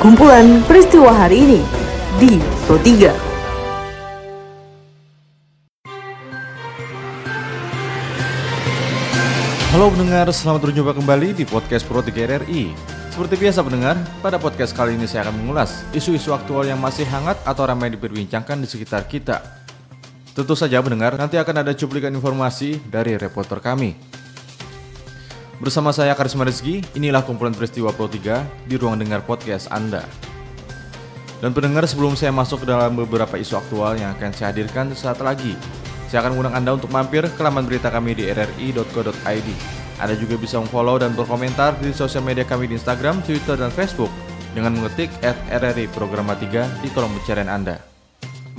Kumpulan peristiwa hari ini di Pro 3. Halo pendengar, selamat berjumpa kembali di podcast Pro 3 RRI. Seperti biasa pendengar, pada podcast kali ini saya akan mengulas isu-isu aktual yang masih hangat atau ramai diperbincangkan di sekitar kita. Tentu saja pendengar, nanti akan ada cuplikan informasi dari reporter kami. Bersama saya Karisma Rizky, inilah kumpulan peristiwa Pro 3 di ruang dengar podcast Anda. Dan pendengar sebelum saya masuk ke dalam beberapa isu aktual yang akan saya hadirkan saat lagi, saya akan mengundang Anda untuk mampir ke laman berita kami di rri.co.id. Anda juga bisa memfollow dan berkomentar di sosial media kami di Instagram, Twitter, dan Facebook dengan mengetik at RRI Programa 3 di kolom pencarian Anda.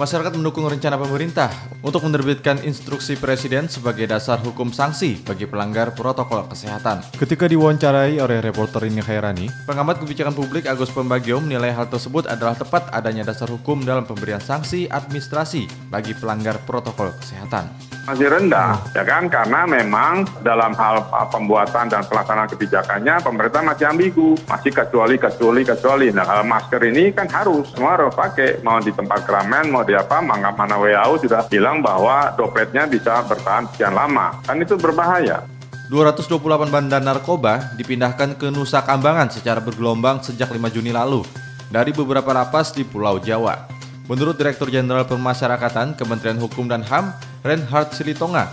Masyarakat mendukung rencana pemerintah untuk menerbitkan instruksi presiden sebagai dasar hukum sanksi bagi pelanggar protokol kesehatan. Ketika diwawancarai oleh reporter ini Khairani, pengamat kebijakan publik Agus Pembagio menilai hal tersebut adalah tepat adanya dasar hukum dalam pemberian sanksi administrasi bagi pelanggar protokol kesehatan masih rendah, ya kan? Karena memang dalam hal pembuatan dan pelaksanaan kebijakannya pemerintah masih ambigu, masih kecuali kecuali kecuali. Nah, kalau masker ini kan harus semua harus pakai, mau di tempat keramaian, mau di apa, mana mana WHO sudah bilang bahwa dopletnya bisa bertahan sekian lama, kan itu berbahaya. 228 bandar narkoba dipindahkan ke Nusa Kambangan secara bergelombang sejak 5 Juni lalu dari beberapa lapas di Pulau Jawa. Menurut Direktur Jenderal Pemasyarakatan Kementerian Hukum dan HAM, Reinhard Silitonga.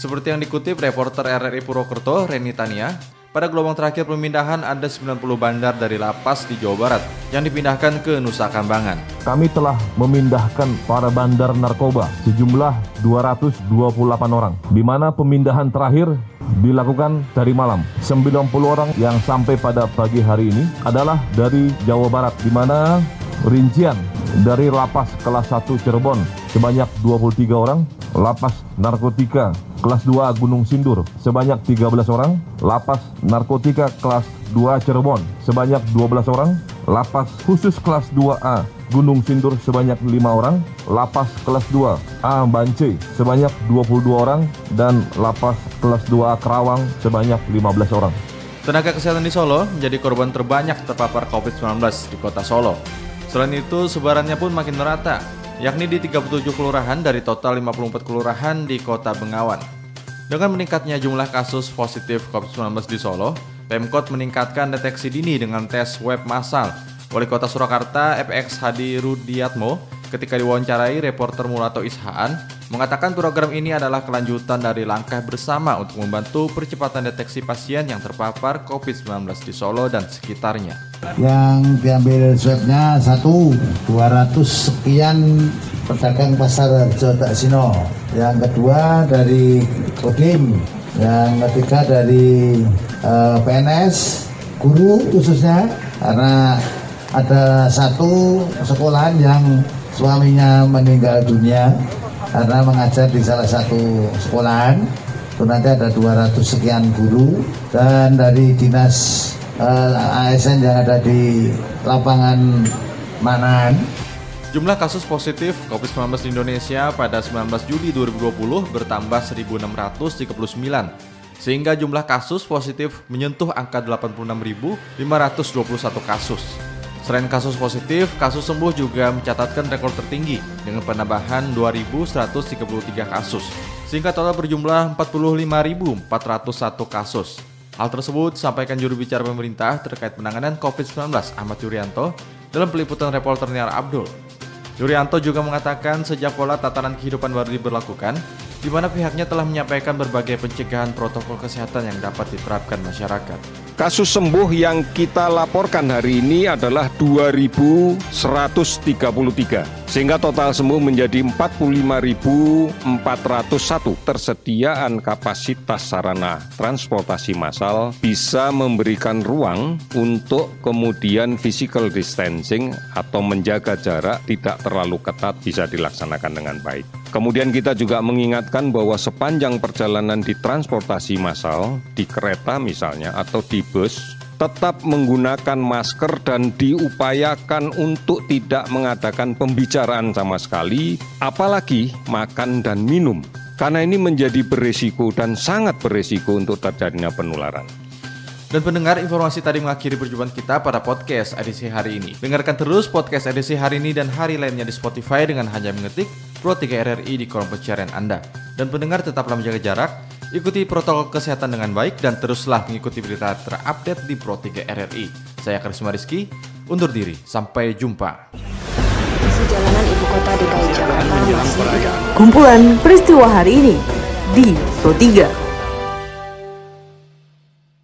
Seperti yang dikutip reporter RRI Purwokerto, Reni Tania, pada gelombang terakhir pemindahan ada 90 bandar dari lapas di Jawa Barat yang dipindahkan ke Nusa Kambangan. Kami telah memindahkan para bandar narkoba sejumlah 228 orang, di mana pemindahan terakhir dilakukan dari malam. 90 orang yang sampai pada pagi hari ini adalah dari Jawa Barat, di mana rincian dari lapas kelas 1 Cirebon sebanyak 23 orang, lapas narkotika kelas 2 Gunung Sindur sebanyak 13 orang, lapas narkotika kelas 2 Cirebon sebanyak 12 orang, lapas khusus kelas 2A Gunung Sindur sebanyak 5 orang, lapas kelas 2A Bance sebanyak 22 orang, dan lapas kelas 2A Kerawang sebanyak 15 orang. Tenaga kesehatan di Solo menjadi korban terbanyak terpapar COVID-19 di kota Solo. Selain itu, sebarannya pun makin merata, yakni di 37 kelurahan dari total 54 kelurahan di kota Bengawan. Dengan meningkatnya jumlah kasus positif COVID-19 di Solo, Pemkot meningkatkan deteksi dini dengan tes web massal. Wali Kota Surakarta FX Hadi Rudiatmo ketika diwawancarai reporter Mulato Ishaan mengatakan program ini adalah kelanjutan dari langkah bersama untuk membantu percepatan deteksi pasien yang terpapar COVID-19 di Solo dan sekitarnya. Yang diambil swabnya satu 200 sekian pedagang pasar Jota Sino. Yang kedua dari Kodim. Yang ketiga dari uh, eh, PNS guru khususnya karena ada satu sekolahan yang suaminya meninggal dunia karena mengajar di salah satu sekolahan itu nanti ada 200 sekian guru dan dari dinas uh, eh, ASN yang ada di lapangan Manan. Jumlah kasus positif COVID-19 di Indonesia pada 19 Juli 2020 bertambah 1.639, sehingga jumlah kasus positif menyentuh angka 86.521 kasus. Selain kasus positif, kasus sembuh juga mencatatkan rekor tertinggi dengan penambahan 2.133 kasus, sehingga total berjumlah 45.401 kasus. Hal tersebut disampaikan juru bicara pemerintah terkait penanganan COVID-19 Ahmad Yuryanto dalam peliputan reporter Niar Abdul. Yuryanto juga mengatakan sejak pola tatanan kehidupan baru diberlakukan, di mana pihaknya telah menyampaikan berbagai pencegahan protokol kesehatan yang dapat diterapkan masyarakat. Kasus sembuh yang kita laporkan hari ini adalah 2.133 sehingga total sembuh menjadi 45.401. Tersediaan kapasitas sarana transportasi massal bisa memberikan ruang untuk kemudian physical distancing atau menjaga jarak tidak terlalu ketat bisa dilaksanakan dengan baik. Kemudian kita juga mengingatkan bahwa sepanjang perjalanan di transportasi massal, di kereta misalnya atau di bus, tetap menggunakan masker dan diupayakan untuk tidak mengadakan pembicaraan sama sekali, apalagi makan dan minum, karena ini menjadi beresiko dan sangat beresiko untuk terjadinya penularan. Dan pendengar informasi tadi mengakhiri perjumpaan kita pada podcast edisi hari ini. Dengarkan terus podcast edisi hari ini dan hari lainnya di Spotify dengan hanya mengetik Pro 3 RRI di kolom pencarian Anda. Dan pendengar tetaplah menjaga jarak, ikuti protokol kesehatan dengan baik dan teruslah mengikuti berita terupdate di Pro 3 RRI. Saya Karisma Rizky, undur diri. Sampai jumpa. Jalanan ibu kota DKI Jakarta masih Kumpulan peristiwa hari ini di Pro 3.